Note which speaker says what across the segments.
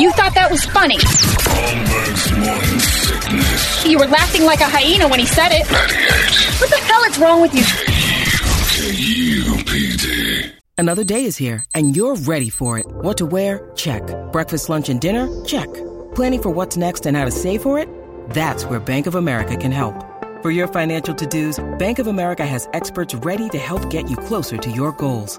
Speaker 1: You thought that was funny. You were laughing like a hyena when he said it. What the hell is wrong with you?
Speaker 2: Another day is here, and you're ready for it. What to wear? Check. Breakfast, lunch, and dinner? Check. Planning for what's next and how to save for it? That's where Bank of America can help. For your financial to-dos, Bank of America has experts ready to help get you closer to your goals.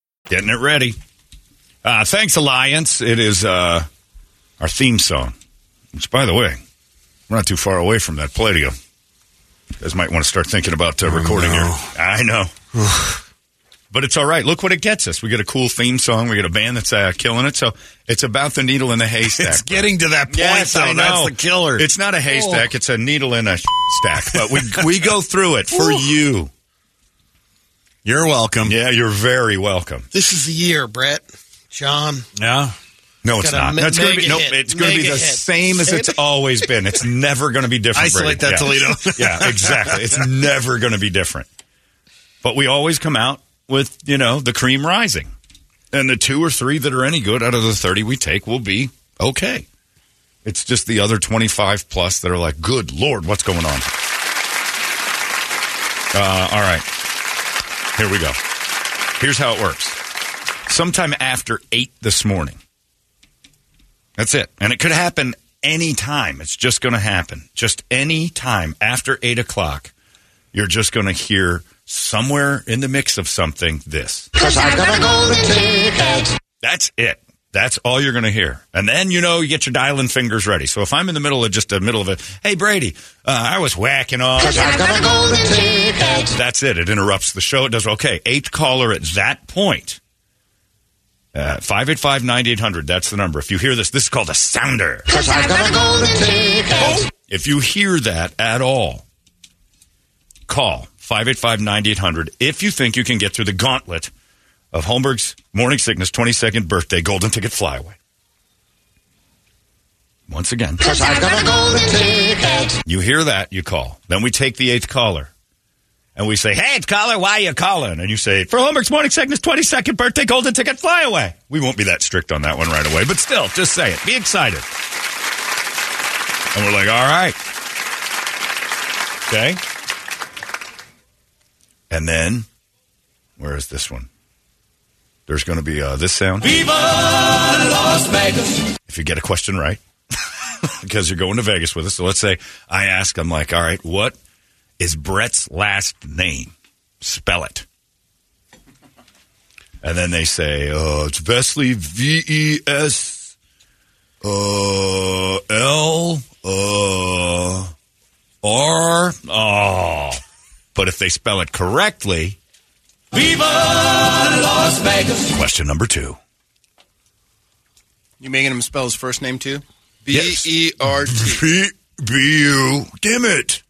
Speaker 3: Getting it ready. Uh, thanks, Alliance. It is uh, our theme song. Which, by the way, we're not too far away from that Palladium. You guys might want to start thinking about uh, recording
Speaker 4: no.
Speaker 3: here. I know. but it's all right. Look what it gets us. We get a cool theme song. We get a band that's uh, killing it. So it's about the needle in the haystack.
Speaker 4: It's getting to that point,
Speaker 3: Yes,
Speaker 4: though.
Speaker 3: I know.
Speaker 4: That's the killer.
Speaker 3: It's not a haystack. It's a needle in a stack. But we we go through it for you.
Speaker 4: You're welcome.
Speaker 3: Yeah, you're very welcome.
Speaker 5: This is the year, Brett. John.
Speaker 4: Yeah.
Speaker 3: No, it's
Speaker 5: Got a
Speaker 3: not.
Speaker 5: me-
Speaker 3: That's going to be
Speaker 5: mega
Speaker 3: nope. It's going to be the
Speaker 5: hit.
Speaker 3: same as it's always been. It's never going to be different.
Speaker 4: Isolate
Speaker 3: Brady.
Speaker 4: that,
Speaker 3: yeah.
Speaker 4: Toledo.
Speaker 3: yeah, exactly. It's never going to be different. But we always come out with you know the cream rising, and the two or three that are any good out of the thirty we take will be okay. It's just the other twenty five plus that are like, good lord, what's going on? Uh, all right, here we go. Here's how it works. Sometime after eight this morning. That's it. And it could happen any time. It's just going to happen. Just any time after 8 o'clock, you're just going to hear somewhere in the mix of something this. Because I got a golden ticket. That's it. That's all you're going to hear. And then, you know, you get your dialing fingers ready. So if I'm in the middle of just a middle of it, hey, Brady, uh, I was whacking off. That's it. It interrupts the show. It does, okay, eighth caller at that point. Uh, 585 9800. That's the number. If you hear this, this is called a sounder. If you hear that at all, call 585 9800 if you think you can get through the gauntlet of Holmberg's Morning Sickness 22nd birthday golden ticket flyaway. Once again, you hear that, you call. Then we take the eighth caller. And we say, hey, it's caller, why are you calling? And you say, for Holmberg's Morning Sickness 22nd birthday golden ticket flyaway. We won't be that strict on that one right away, but still, just say it. Be excited. And we're like, all right. Okay. And then, where is this one? There's going to be uh, this sound. Viva Las Vegas! If you get a question right, because you're going to Vegas with us. So let's say I ask, I'm like, all right, what is Brett's last name? Spell it. And then they say, oh, it's Vesley, V E S uh, L uh, R. Oh. But if they spell it correctly, Viva Las Vegas! Question number two.
Speaker 5: You making him spell his first name too? B
Speaker 3: Yes.
Speaker 5: E R T.
Speaker 3: B B U. Damn it.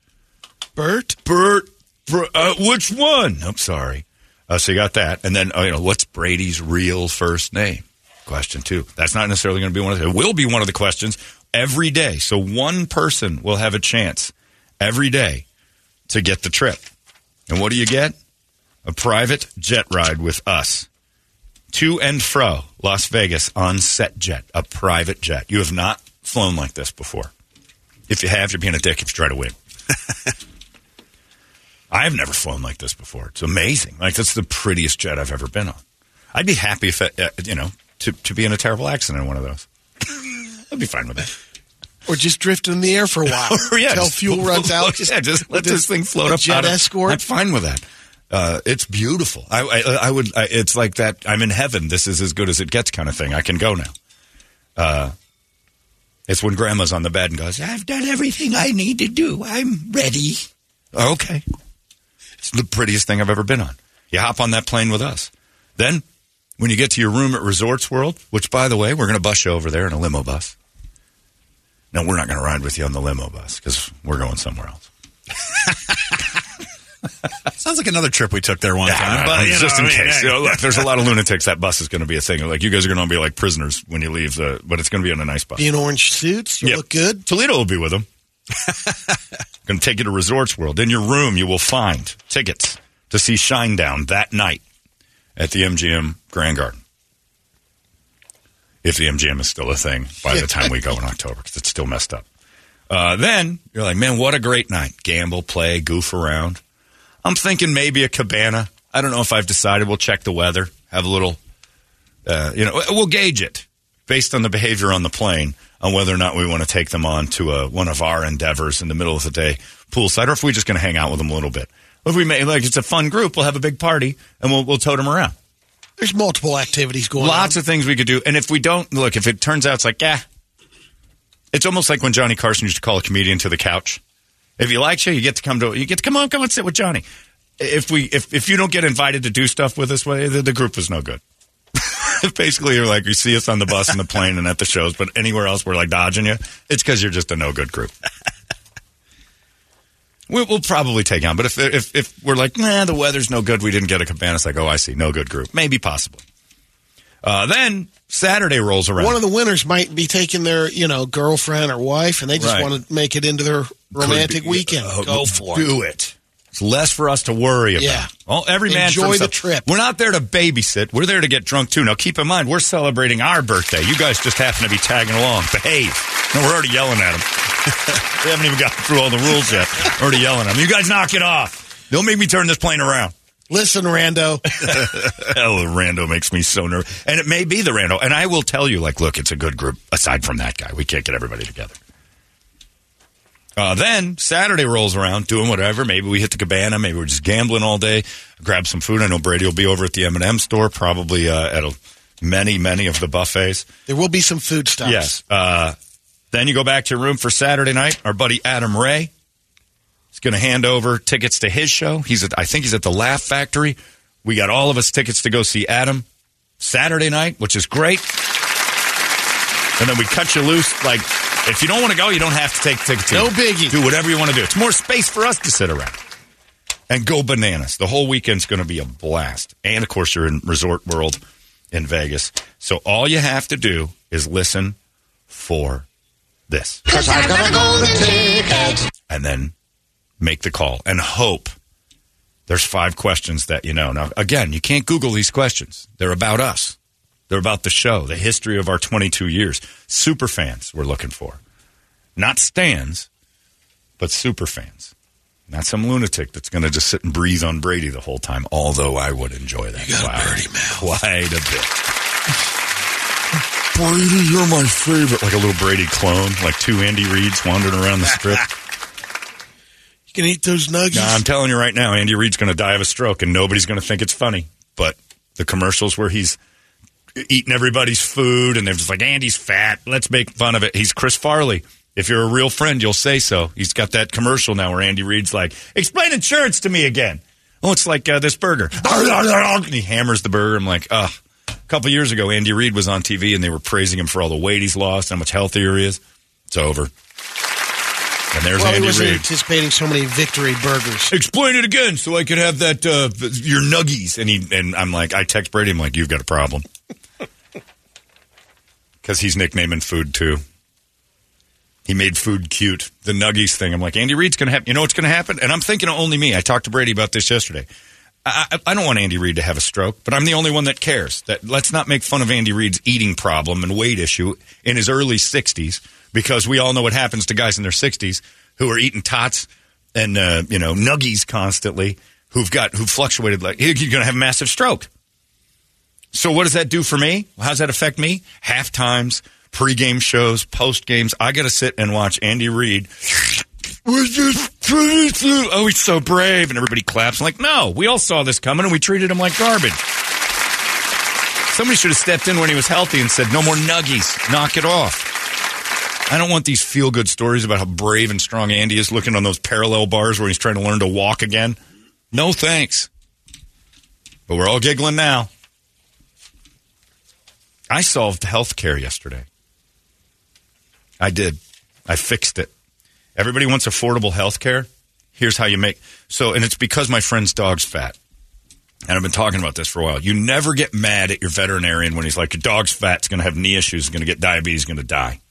Speaker 5: Bert?
Speaker 3: Bert. Br- uh, which one? I'm sorry. Uh, so you got that, and then uh, you know what's Brady's real first name? Question two. That's not necessarily going to be one of the. It will be one of the questions every day. So one person will have a chance every day to get the trip. And what do you get? A private jet ride with us to and fro Las Vegas on set jet, a private jet. You have not flown like this before. If you have, you're being a dick if you try to win. I've never flown like this before. It's amazing. Like that's the prettiest jet I've ever been on. I'd be happy if, it, uh, you know, to, to be in a terrible accident in one of those. I'd be fine with that.
Speaker 5: Or just drift in the air for a while.
Speaker 3: Yeah,
Speaker 5: Till fuel runs out.
Speaker 3: yeah, just let
Speaker 5: with
Speaker 3: this thing float up.
Speaker 5: Jet
Speaker 3: out of-
Speaker 5: escort.
Speaker 3: I'm fine with that. Uh, it's beautiful. I, I, I would. I, it's like that. I'm in heaven. This is as good as it gets, kind of thing. I can go now. Uh, It's when grandma's on the bed and goes, I've done everything I need to do. I'm ready. Okay. It's the prettiest thing I've ever been on. You hop on that plane with us. Then, when you get to your room at Resorts World, which, by the way, we're going to bus you over there in a limo bus. No, we're not going to ride with you on the limo bus because we're going somewhere else.
Speaker 4: Sounds like another trip we took there one time. But you
Speaker 3: just
Speaker 4: know,
Speaker 3: in
Speaker 4: I mean,
Speaker 3: case.
Speaker 4: hey.
Speaker 3: You know, look, there's a lot of lunatics. That bus is going to be a thing. Like you guys are going to be like prisoners when you leave. The, but it's going to be on a nice bus.
Speaker 5: Be in orange suits. You
Speaker 3: Yep.
Speaker 5: look good.
Speaker 3: Toledo will be with them. going to take you to Resorts World. In your room, you will find tickets to see Shinedown that night at the MGM Grand Garden. If the MGM is still a thing by the time we go in October, because it's still messed up. Uh, then you're like, man, what a great night. Gamble, play, goof around. I'm thinking maybe a cabana. I don't know if I've decided. We'll check the weather, have a little, uh, you know, we'll gauge it based on the behavior on the plane on whether or not we want to take them on to a, one of our endeavors in the middle of the day poolside, or if we're just going to hang out with them a little bit. If we may, like, it's a fun group, we'll have a big party and we'll, we'll tote them around.
Speaker 5: There's multiple activities going
Speaker 3: Lots
Speaker 5: on.
Speaker 3: Lots of things we could do. And if we don't, look, if it turns out it's like, yeah, it's almost like when Johnny Carson used to call a comedian to the couch. If you like you, you get to come to, you get to come on, come and sit with Johnny. If we, if, if you don't get invited to do stuff with us, well, the, the group was no good. Basically, you're like, you see us on the bus and the plane and at the shows, but anywhere else we're like dodging you. It's because you're just a no good group. we, we'll probably take on, but if, if, if we're like, nah, the weather's no good, we didn't get a cabana, it's like, oh, I see, no good group. Maybe possibly. Uh, then Saturday rolls around.
Speaker 5: One of the winners might be taking their, you know, girlfriend or wife, and they just
Speaker 3: Right.
Speaker 5: want to make it into their romantic
Speaker 3: be-
Speaker 5: weekend.
Speaker 3: uh,
Speaker 5: Go for it.
Speaker 3: Do it. It's less for us to worry about.
Speaker 5: Yeah.
Speaker 3: Well, every man
Speaker 5: Enjoy the trip.
Speaker 3: We're not there to babysit. We're there to get drunk too. Now, keep in mind, we're celebrating our birthday. You guys just happen to be tagging along. Behave. No, we're already yelling at them. we haven't even gotten through all the rules yet. We're already yelling at them. You guys knock it off. Don't make me turn this plane around.
Speaker 5: Listen, Rando.
Speaker 3: The rando makes me so nervous. And it may be the rando. And I will tell you, like, look, it's a good group. Aside from that guy, we can't get everybody together. Uh, then Saturday rolls around, doing whatever. Maybe we hit the cabana. Maybe we're just gambling all day. Grab some food. I know Brady will be over at the M and M store, probably uh, at a, many, many of the buffets.
Speaker 5: There will be some food stuff.
Speaker 3: Yes. Uh, then you go back to your room for Saturday night. Our buddy Adam Ray going to hand over tickets to his show. He's at, I think he's at the Laugh Factory. We got all of us tickets to go see Adam Saturday night, which is great. And then we cut you loose. Like, if you don't want to go, you don't have to take tickets.
Speaker 5: No
Speaker 3: either.
Speaker 5: biggie.
Speaker 3: Do whatever you want to do. It's more space for us to sit around and go bananas. The whole weekend's going to be a blast. And of course, you're in Resort World in Vegas. So all you have to do is listen for this. Cause I got a golden ticket. And then make the call and hope there's five questions that you know. Now, again, you can't Google these questions. They're about us. They're about the show, the history of our 22 years. Super fans we're looking for. Not stands, but super fans. Not some lunatic that's going to just sit and breathe on Brady the whole time, although I would enjoy that.
Speaker 5: You got a
Speaker 3: quite,
Speaker 5: birdie mouth.
Speaker 3: Quite a bit. Brady, you're my favorite. Like a little Brady clone, like two Andy Reids wandering around the strip.
Speaker 5: You can eat those nuggets.
Speaker 3: No, I'm telling you right now, Andy Reid's going to die of a stroke, and nobody's going to think it's funny. But the commercials where he's eating everybody's food, and they're just like, Andy's fat. Let's make fun of it. He's Chris Farley. If you're a real friend, you'll say so. He's got that commercial now where Andy Reid's like, explain insurance to me again. Oh, it's like uh, this burger. And he hammers the burger. I'm like, ugh. A couple years ago, Andy Reid was on TV, and they were praising him for all the weight he's lost, how much healthier he is. It's over. And there's
Speaker 5: well, he
Speaker 3: Andy
Speaker 5: wasn't
Speaker 3: Reid.
Speaker 5: anticipating so many victory burgers.
Speaker 3: Explain it again so I could have that uh, your nuggies. And he and I'm like, I text Brady. I'm like, you've got a problem because he's nicknaming food too. He made food cute. The nuggies thing. I'm like, Andy Reid's going to happen. You know what's going to happen? And I'm thinking of only me. I talked to Brady about this yesterday. I, I, don't want Andy Reid to have a stroke, but I'm the only one that cares. That let's not make fun of Andy Reid's eating problem and weight issue in his early 60s because we all know what happens to guys in their 60s who are eating tots and uh, you know nuggies constantly, who've got who fluctuated like you're going to have a massive stroke. So what does that do for me? How does that affect me? Half times, pregame shows, post games. I got to sit and watch Andy Reid. Oh, he's so brave, and everybody claps. I'm like, no, we all saw this coming, and we treated him like garbage. Somebody should have stepped in when he was healthy and said, no more nuggies, knock it off. I don't want these feel good stories about how brave and strong Andy is looking on those parallel bars where he's trying to learn to walk again. No thanks. But we're all giggling now. I solved health care yesterday. I did. I fixed it. Everybody wants affordable health care. Here's how you make so, and it's because my friend's dog's fat. And I've been talking about this for a while. You never get mad at your veterinarian when he's like, your dog's fat, it's going to have knee issues, going to get diabetes, going to die.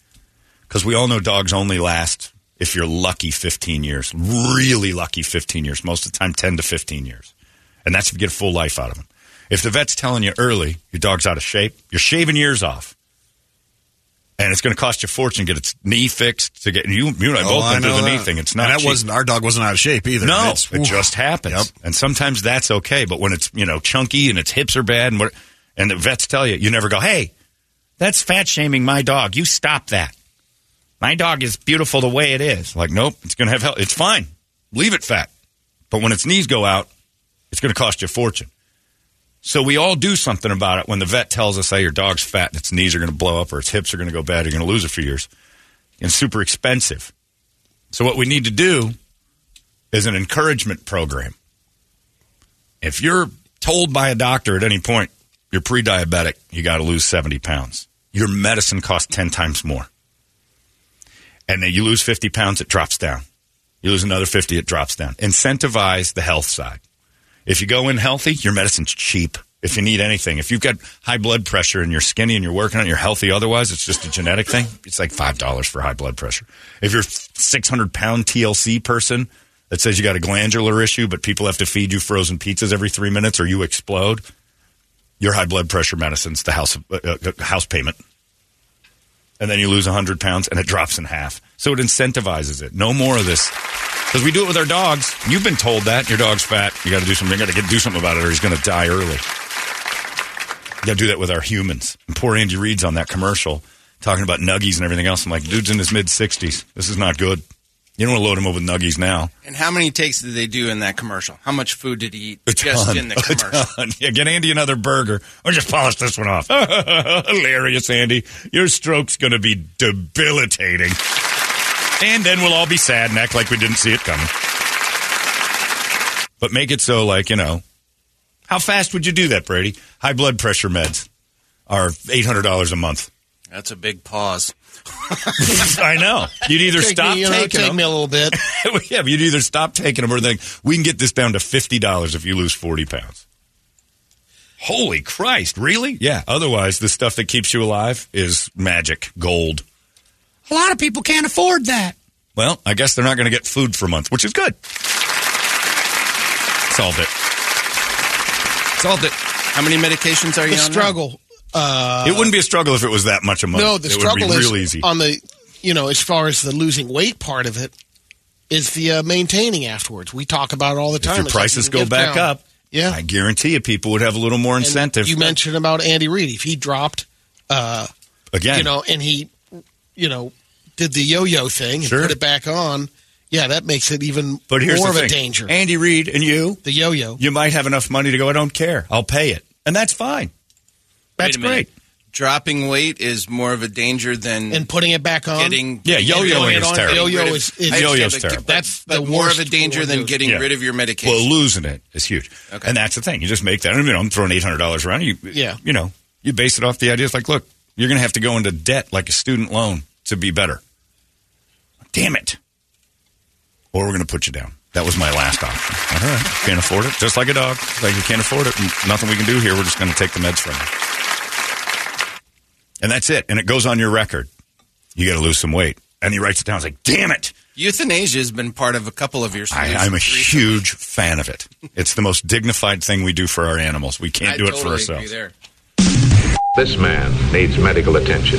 Speaker 3: Because we all know dogs only last, if you're lucky, 15 years. Really lucky, 15 years. Most of the time, 10 to 15 years. And that's if you get a full life out of them. If the vet's telling you early your dog's out of shape, you're shaving years off. And it's going to cost you a fortune to get its knee fixed. To get you, you and I
Speaker 4: Oh,
Speaker 3: both
Speaker 4: I
Speaker 3: went through the knee thing. It's not
Speaker 4: And that
Speaker 3: cheap.
Speaker 4: wasn't our dog wasn't out of shape either.
Speaker 3: No,
Speaker 4: It's-
Speaker 3: it
Speaker 4: oof.
Speaker 3: just happens.
Speaker 4: Yep.
Speaker 3: And sometimes that's okay, but when it's you know chunky and its hips are bad, and what, and the vets tell you, you never go, "Hey, that's fat shaming my dog. You stop that. My dog is beautiful the way it is." Like, nope, it's going to have health. It's fine. Leave it fat. But when its knees go out, it's going to cost you a fortune. So we all do something about it when the vet tells us, "Hey, your dog's fat and its knees are going to blow up or its hips are going to go bad. You're going to lose a few years." And super expensive. So what we need to do is an encouragement program. If you're told by a doctor at any point you're pre-diabetic, you got to lose 70 pounds. Your medicine costs 10 times more. And then you lose 50 pounds, it drops down. You lose another 50, it drops down. Incentivize the health side. If you go in healthy, your medicine's cheap. If you need anything, if you've got high blood pressure and you're skinny and you're working on it, you're healthy otherwise, it's just a genetic thing. It's like $5 for high blood pressure. If you're a 600 pound TLC person that says you got a glandular issue, but people have to feed you frozen pizzas every three minutes or you explode, your high blood pressure medicine's the house, uh, uh, house payment. And then you lose 100 pounds and it drops in half. So it incentivizes it. No more of this. Because we do it with our dogs. You've been told that your dog's fat. You got to do something. You got to do something about it, or he's going to die early. You got to do that with our humans. And poor Andy Reid's on that commercial talking about nuggies and everything else. I'm like, dude's in his mid 60s. This is not good. You don't want to load him up with nuggies now.
Speaker 6: And how many takes did they do in that commercial? How much food did he eat just in the commercial?
Speaker 3: Yeah, get Andy another burger, or just polish this one off. Hilarious, Andy. Your stroke's going to be debilitating. And then we'll all be sad and act like we didn't see it coming. But make it so, like, you know, how fast would you do that, Brady? High blood pressure meds are $800 a month.
Speaker 6: That's a big pause.
Speaker 3: I know. You'd either
Speaker 5: Take
Speaker 3: stop
Speaker 5: me, you know, take
Speaker 3: them.
Speaker 5: me a little bit.
Speaker 3: yeah, but you'd either stop taking them or think we can get this down to fifty dollars if you lose forty pounds. Holy Christ! Really? Yeah. Otherwise, the stuff that keeps you alive is magic, gold.
Speaker 7: A lot of people can't afford that.
Speaker 3: Well, I guess they're not going to get food for months, which is good. Solved it. Solved it.
Speaker 6: How many medications are you
Speaker 5: The
Speaker 6: on? now?
Speaker 5: struggle. Uh,
Speaker 3: it wouldn't be a struggle if it was that much a month.
Speaker 5: no, the
Speaker 3: it
Speaker 5: struggle
Speaker 3: would be
Speaker 5: is
Speaker 3: real easy.
Speaker 5: on the, you know, as far as the losing weight part of it, is the uh, maintaining afterwards. We talk about it all the time.
Speaker 3: if your
Speaker 5: It's like
Speaker 3: prices
Speaker 5: you
Speaker 3: go back
Speaker 5: down.
Speaker 3: up,
Speaker 5: Yeah.
Speaker 3: I guarantee you, people would have a little more
Speaker 5: And
Speaker 3: incentive.
Speaker 5: You mentioned about Andy Reid. If he dropped, uh,
Speaker 3: again.
Speaker 5: you know, and he, you know, did the yo-yo thing and
Speaker 3: Sure.
Speaker 5: put it back on, yeah, that makes it even
Speaker 3: but here's
Speaker 5: more
Speaker 3: the
Speaker 5: of
Speaker 3: thing.
Speaker 5: a danger.
Speaker 3: Andy Reid and you,
Speaker 5: the yo-yo.
Speaker 3: you might have enough money to go. I don't care. I'll pay it, and that's fine. That's
Speaker 6: Wait minute.
Speaker 3: great.
Speaker 6: Dropping weight is more of a danger than
Speaker 5: and putting it back on.
Speaker 6: getting
Speaker 3: Yeah, yo-yoing
Speaker 6: getting
Speaker 3: is
Speaker 6: rid
Speaker 3: terrible.
Speaker 5: Yo-yo is- is
Speaker 3: yo-yo's
Speaker 6: but-
Speaker 3: terrible.
Speaker 6: but-
Speaker 5: That's
Speaker 6: but
Speaker 5: the
Speaker 6: more of a danger than getting
Speaker 3: Yeah.
Speaker 6: rid of your medication.
Speaker 3: Well, losing it is huge,
Speaker 6: Okay.
Speaker 3: and that's the thing. You just make that. I mean, I'm throwing eight hundred dollars around. You,
Speaker 5: Yeah.
Speaker 3: you know, you base it off the idea. It's like, look, you're going to have to go into debt like a student loan to be better. Damn it! Or we're going to put you down. That was my last option. All right, can't afford it. Just like a dog, like you can't afford it. Nothing we can do here. We're just going to take the meds from you, and that's it. And it goes on your record. You got to lose some weight, and he writes it down. It's like, damn it.
Speaker 6: Euthanasia has been part of a couple of your
Speaker 3: I,
Speaker 6: solutions
Speaker 3: I'm a
Speaker 6: recently.
Speaker 3: huge fan of it. It's the most dignified thing we do for our animals. We can't
Speaker 6: I
Speaker 3: do it
Speaker 6: totally
Speaker 3: for
Speaker 6: agree
Speaker 3: ourselves.
Speaker 6: there.
Speaker 8: This man needs medical attention.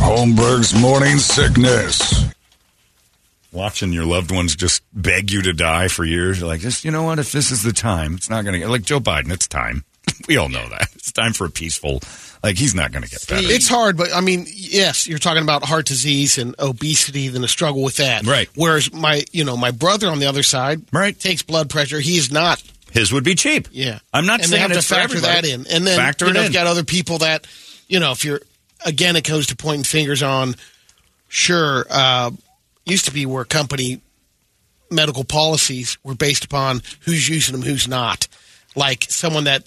Speaker 9: Holmberg's morning sickness.
Speaker 3: Watching your loved ones just beg you to die for years, you're like, just you know what? If this is the time, it's not going to get like Joe Biden. It's time. we all know that it's time for a peaceful. Like he's not going to get better.
Speaker 5: It's hard, but I mean, yes, you're talking about heart disease and obesity, then a struggle with that.
Speaker 3: Right.
Speaker 5: Whereas my, you know, my brother on the other side,
Speaker 3: right,
Speaker 5: takes blood pressure. He's not.
Speaker 3: His would be cheap.
Speaker 5: Yeah.
Speaker 3: I'm not
Speaker 5: and
Speaker 3: saying
Speaker 5: they have to factor that in, and then
Speaker 3: Factor
Speaker 5: you know,
Speaker 3: in.
Speaker 5: you've got other people that, you know, if you're again, it goes to pointing fingers on. Sure, uh, used to be where company medical policies were based upon who's using them, who's not. Like someone that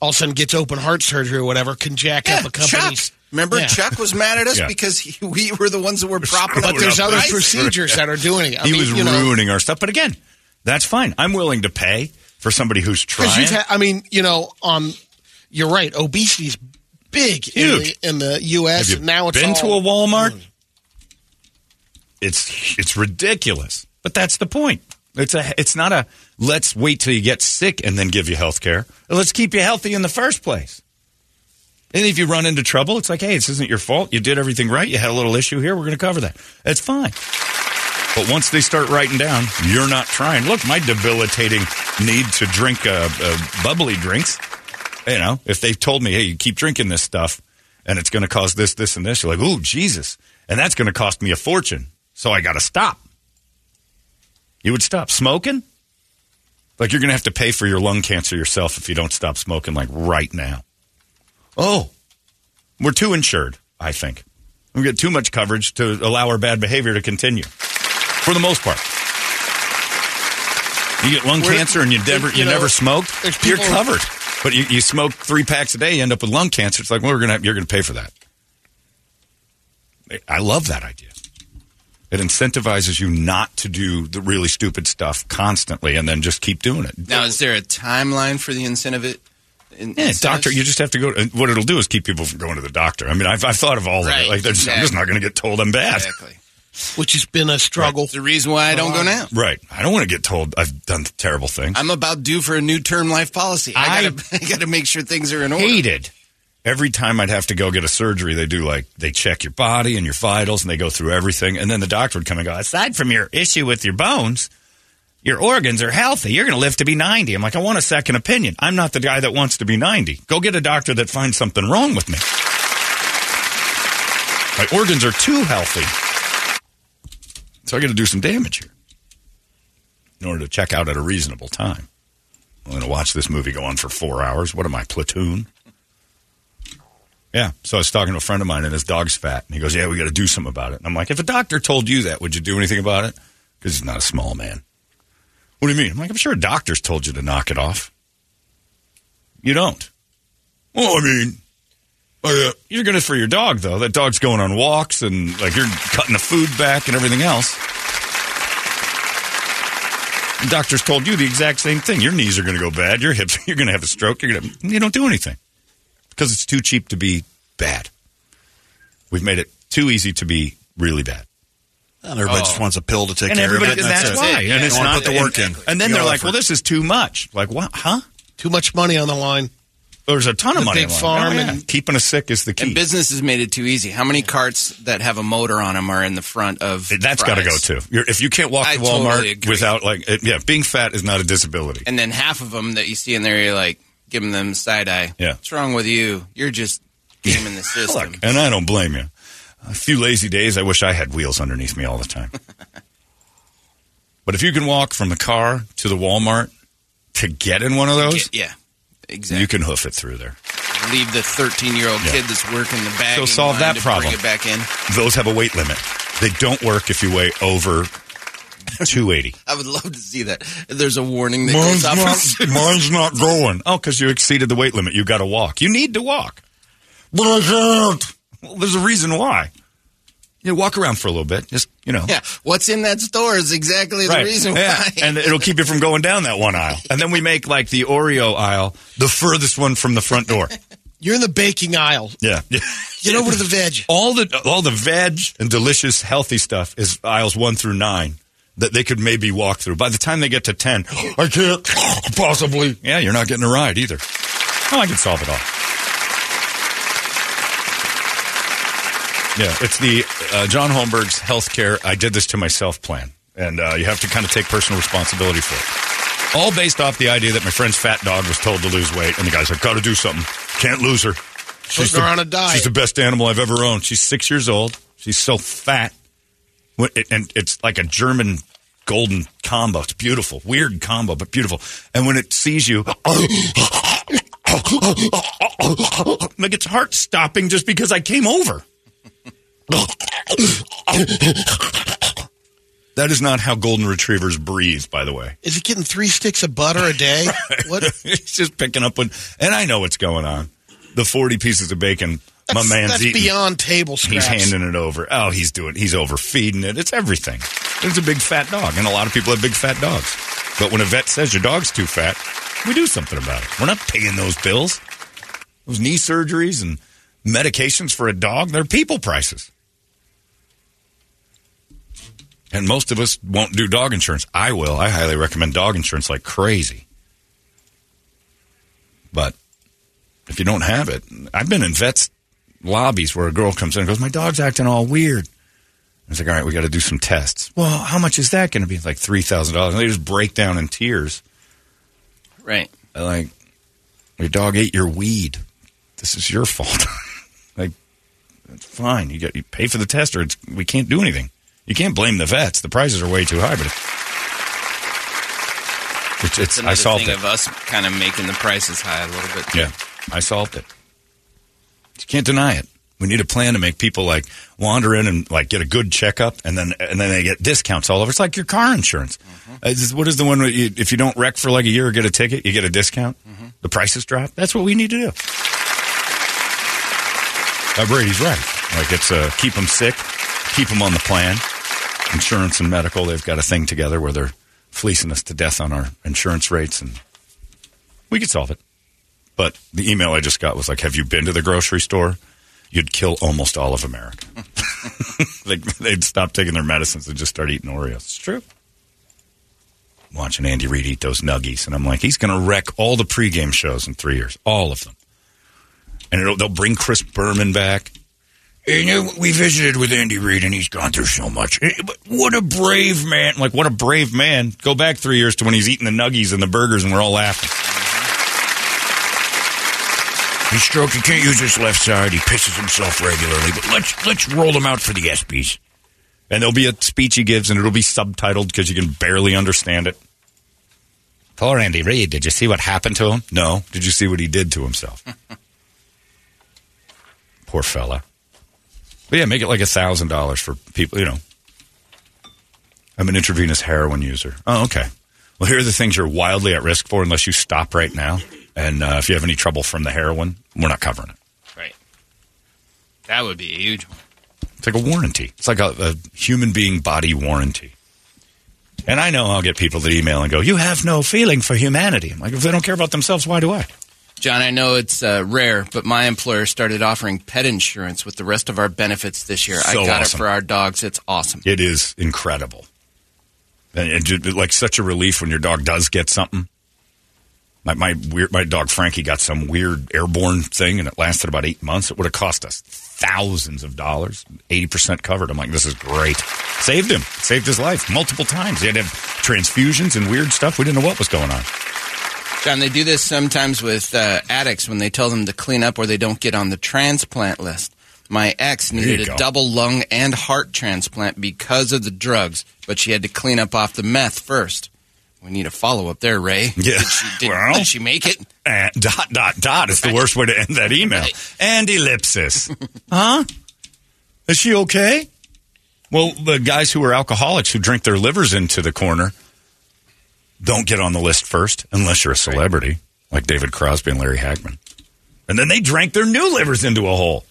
Speaker 5: all of a sudden gets open heart surgery or whatever can jack up a company's.
Speaker 6: Chuck. Remember,
Speaker 5: Yeah.
Speaker 6: Chuck was mad at us
Speaker 3: Yeah.
Speaker 6: because he, we were the ones that were propping up.
Speaker 5: But there's
Speaker 6: the
Speaker 5: other
Speaker 6: price.
Speaker 5: procedures that are doing it. I
Speaker 3: he
Speaker 5: mean,
Speaker 3: was
Speaker 5: you know,
Speaker 3: ruining our stuff. But again, that's fine. I'm willing to pay for somebody who's trying.
Speaker 5: you've had, I mean, you know, on you're right. Obesity's big in the,
Speaker 3: Huge.
Speaker 5: in the U.S.
Speaker 3: Have you
Speaker 5: now it's
Speaker 3: been
Speaker 5: all,
Speaker 3: to a Walmart? It's it's ridiculous. But that's the point. It's a it's not a let's wait till you get sick and then give you health care. Let's keep you healthy in the first place. And if you run into trouble, it's like, hey, this isn't your fault. You did everything right. You had a little issue here. We're going to cover that. It's fine. But once they start writing down, you're not trying. Look, my debilitating need to drink uh, uh, bubbly drinks. You know, if they told me, hey, you keep drinking this stuff and it's going to cause this, this, and this, you're like, ooh, Jesus. And that's going to cost me a fortune. So I got to stop. You would stop smoking? Like you're going to have to pay for your lung cancer yourself if you don't stop smoking, like right now. Oh, we're too insured, I think. We get too much coverage to allow our bad behavior to continue, for the most part. You get lung
Speaker 5: Where-
Speaker 3: cancer and you never you,
Speaker 5: you know,
Speaker 3: never smoked. You're covered, but you, you smoke three packs a day, you end up with lung cancer. It's like well, we're gonna you're gonna pay for that. I love that idea. It incentivizes you not to do the really stupid stuff constantly, and then just keep doing it.
Speaker 6: Now, is there a timeline for the incentive? It, in,
Speaker 3: Yeah,
Speaker 6: incentives?
Speaker 3: doctor, you just have to go. And what it'll do is keep people from going to the doctor. I mean, I've, I've thought of all of it. Like, they're just, I'm just not going to get told I'm bad.
Speaker 6: Exactly.
Speaker 5: Which has been a struggle.
Speaker 6: It's the reason why I don't go now.
Speaker 3: Right. I don't want to get told I've done terrible things.
Speaker 6: I'm about due for a new term life policy. I,
Speaker 3: I-
Speaker 6: gotta, I gotta make sure things are in order.
Speaker 3: hated. Every time I'd have to go get a surgery, they do like they check your body and your vitals, and they go through everything. And then the doctor would come and go, aside from your issue with your bones, your organs are healthy. You're going to live to be 90. I'm like, I want a second opinion. I'm not the guy that wants to be 90. Go get a doctor that finds something wrong with me. My organs are too healthy. So I got to do some damage here in order to check out at a reasonable time. I'm going to watch this movie go on for four hours. What am I, platoon? Yeah. So I was talking to a friend of mine, and his dog's fat. And he goes, Yeah, we got to do something about it. And I'm like, If a doctor told you that, would you do anything about it? Because he's not a small man. What do you mean? I'm like, I'm sure a doctor's told you to knock it off. You don't. Well, I mean, Oh, you're good for your dog, though. That dog's going on walks and like you're cutting the food back and everything else. The doctors told you the exact same thing. Your knees are going to go bad. Your hips, you're going to have a stroke. You're going to, you don't do anything because it's too cheap to be bad. We've made it too easy to be really bad.
Speaker 4: And everybody just oh. wants a pill to take
Speaker 3: and
Speaker 4: care of
Speaker 3: everybody,
Speaker 4: it.
Speaker 3: and that's,
Speaker 4: it.
Speaker 3: why.
Speaker 4: You
Speaker 3: And it's
Speaker 4: don't put the work
Speaker 3: and,
Speaker 4: in.
Speaker 3: And then
Speaker 4: You
Speaker 3: they're
Speaker 4: gotta
Speaker 3: like, "Well,
Speaker 4: effort.
Speaker 3: this is too much." Like, what? Huh?
Speaker 5: Too much money on the line.
Speaker 3: There's a ton of
Speaker 5: The
Speaker 3: money.
Speaker 5: big farm
Speaker 3: Oh, yeah.
Speaker 5: and-
Speaker 3: keeping us sick is the key.
Speaker 6: And business has made it too easy. How many carts that have a motor on them are in the front of?
Speaker 3: That's got to go too. You're, if you can't walk
Speaker 6: I
Speaker 3: to Walmart
Speaker 6: totally
Speaker 3: without like, it, yeah, being fat is not a disability.
Speaker 6: And then half of them that you see in there, you're like giving them side eye.
Speaker 3: Yeah.
Speaker 6: What's wrong with you? You're just gaming the system.
Speaker 3: Look, and I don't blame you. A few lazy days, I wish I had wheels underneath me all the time. but if you can walk from the car to the Walmart to get in one of those,
Speaker 6: yeah, exactly.
Speaker 3: you can hoof it through there.
Speaker 6: leave the 13 year old
Speaker 3: Yeah.
Speaker 6: kid that's working the bag.
Speaker 3: So solve that problem.
Speaker 6: Bring it back in.
Speaker 3: Those have a weight limit. They don't work if you weigh over 280.
Speaker 6: I would love to see that. There's a warning that goes off.
Speaker 3: not, mine's not going. Oh, because you exceeded the weight limit. You got to walk. You need to walk. But I can't. Well, there's a reason why. You know, walk around for a little bit. Just, you know.
Speaker 6: Yeah, what's in that store is exactly the
Speaker 3: Right.
Speaker 6: reason
Speaker 3: yeah.
Speaker 6: why.
Speaker 3: and it'll keep you from going down that one aisle. And then we make like the Oreo aisle the furthest one from the front door.
Speaker 5: You're in the baking aisle.
Speaker 3: Yeah.
Speaker 5: Get over to the veg.
Speaker 3: all the all the veg and delicious healthy stuff is aisles one through nine that they could maybe walk through. By the time they get to ten, I can't possibly. Yeah, you're not getting a ride either. Oh, I can solve it all. Yeah, it's the uh, John Holmberg's healthcare. I did this to myself plan, and uh, you have to kind of take personal responsibility for it. All based off the idea that my friend's fat dog was told to lose weight, and the guy's like, "Got to do something. Can't lose her."
Speaker 5: Putting her on a diet.
Speaker 3: She's the best animal I've ever owned. She's six years old. She's so fat, and it's like a German golden combo. It's beautiful, weird combo, but beautiful. And when it sees you, like its heart stopping just because I came over. That is not how golden retrievers breathe, by the way.
Speaker 5: Is he getting three sticks of butter a day? What?
Speaker 3: He's just picking up what, and I know what's going on. The forty pieces of bacon my
Speaker 5: That's,
Speaker 3: man's
Speaker 5: that's
Speaker 3: eating.
Speaker 5: beyond table scraps.
Speaker 3: He's handing it over. Oh, he's doing. He's overfeeding it. It's everything. It's a big fat dog, and a lot of people have big fat dogs. But when a vet says your dog's too fat, we do something about it. We're not paying those bills. Those knee surgeries and medications for a dog, they're people prices. And most of us won't do dog insurance. I will. I highly recommend dog insurance like crazy. But if you don't have it, I've been in vets lobbies where a girl comes in and goes, "My dog's acting all weird." I was like, "All right, we got to do some tests." Well, how much is that going to be? It's like three thousand dollars. And they just break down in tears.
Speaker 6: right.
Speaker 3: They're like, "Your dog ate your weed. This is your fault." like, it's fine. You got you pay for the test, or it's, we can't do anything. You can't blame the vets. The prices are way too high, but it's, it's, I solved
Speaker 6: thing
Speaker 3: it.
Speaker 6: of us kind of making the prices high a little bit. too.
Speaker 3: Yeah, I solved it. You can't deny it. We need a plan to make people like wander in and like get a good checkup, and then and then they get discounts all over. It's like your car insurance. Uh, this is- what is the one? Where you, if you don't wreck for like a year or get a ticket, you get a discount. The prices drop. That's what we need to do. Uh, Brady's right. Like it's uh, keep them sick, keep them on the plan. Insurance and medical, they've got a thing together where they're fleecing us to death on our insurance rates, and we could solve it. But the email I just got was like, "Have you been to the grocery store? You'd kill almost all of America. like they'd stop taking their medicines and just start eating Oreos." It's true. Watching Andy Reid eat those nuggies, and I'm like, he's going to wreck all the pregame shows in three years, all of them. And it'll, they'll bring Chris Berman back. You know, we visited with Andy Reid, and he's gone through so much. Eh, But what a brave man! Like, what a brave man! Go back three years to when he's eating the nuggies and the burgers, and we're all laughing. He's stroke. He can't use his left side. He pisses himself regularly. But let's let's roll him out for the ESPYS. And there'll be a speech he gives, and it'll be subtitled because you can barely understand it. Poor Andy Reid. Did you see what happened to him? No. Did you see what he did to himself? Poor fella. But yeah, make it like a thousand dollars for people. You know, I'm an intravenous heroin user. Oh, okay. Well, here are the things you're wildly at risk for unless you stop right now. And uh, if you have any trouble from the heroin, we're not covering it.
Speaker 6: Right. That would be a huge one.
Speaker 3: It's like a warranty. It's like a, a human being body warranty. And I know I'll get people that email and go, "You have no feeling for humanity." I'm like, if they don't care about themselves, why do I?
Speaker 6: John, I know it's uh, rare, but my employer started offering pet insurance with the rest of our benefits this year.
Speaker 3: So
Speaker 6: I got
Speaker 3: awesome.
Speaker 6: it for our dogs. It's awesome.
Speaker 3: It is incredible. And ju- like such a relief when your dog does get something. My my weird my dog Frankie got some weird airborne thing, and it lasted about eight months. It would have cost us thousands of dollars, eighty percent covered. I'm like, this is great. Saved him, saved his life multiple times. He had to have transfusions and weird stuff. We didn't know what was going on.
Speaker 6: John, they do this sometimes with uh, addicts when they tell them to clean up or they don't get on the transplant list. My ex needed a
Speaker 3: go.
Speaker 6: double lung and heart transplant because of the drugs, but she had to clean up off the meth first. We need a follow up there, Ray.
Speaker 3: Yeah.
Speaker 6: Did she, did,
Speaker 3: Well-
Speaker 6: did she make it?
Speaker 3: And dot dot dot is the worst way to end that email. And ellipsis. huh? Is she okay? Well, the guys who are alcoholics who drink their livers into the corner don't get on the list first unless you're a celebrity like David Crosby and Larry Hagman. And then they drank their new livers into a hole.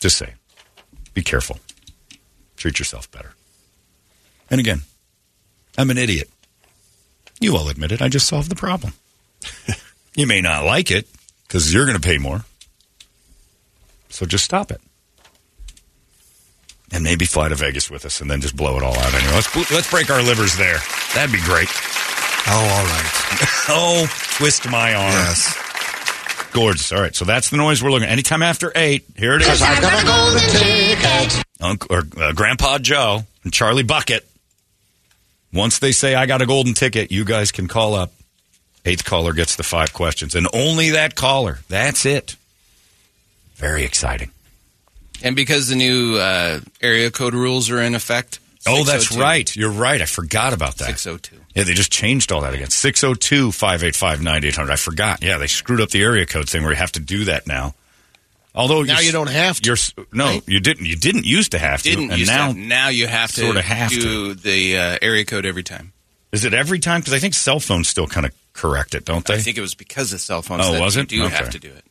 Speaker 3: Just say, be careful. Treat yourself better. And again, I'm an idiot. You all admit it. I just solved the problem. you may not like it because you're going to pay more. So just stop it. And maybe fly to Vegas with us and then just blow it all out anyway. Let's, let's break our livers there. That'd be great.
Speaker 4: Oh, all right.
Speaker 3: oh, twist my arm.
Speaker 4: Yes.
Speaker 3: Gorgeous. All right, so that's the noise we're looking at. Anytime after 8, here it is.
Speaker 10: I've got a golden ticket.
Speaker 3: Uncle, or uh, Grandpa Joe and Charlie Bucket. Once they say I got a golden ticket, you guys can call up. Eighth caller gets the five questions, and only that caller. That's it. Very exciting.
Speaker 6: And because the new uh, area code rules are in effect.
Speaker 3: Oh, that's right. You're right. I forgot about that.
Speaker 6: 602.
Speaker 3: Yeah, they just changed all that again. 602 585 9800. I forgot. Yeah, they screwed up the area code thing where you have to do that now. Although
Speaker 5: Now
Speaker 3: you're-
Speaker 5: don't have to,
Speaker 3: You're no,
Speaker 5: right?
Speaker 3: you didn't. You didn't used to have to,
Speaker 6: Didn't
Speaker 3: and
Speaker 6: used to
Speaker 3: now
Speaker 6: have- now you have to
Speaker 3: sorta have
Speaker 6: do the uh, area code every time.
Speaker 3: is it every time? Because I think cell phones still kind of correct it, don't they?
Speaker 6: I think it was because of cell phones
Speaker 3: Oh,
Speaker 6: that
Speaker 3: was
Speaker 6: you
Speaker 3: it?
Speaker 6: do
Speaker 3: Okay.
Speaker 6: have to do it.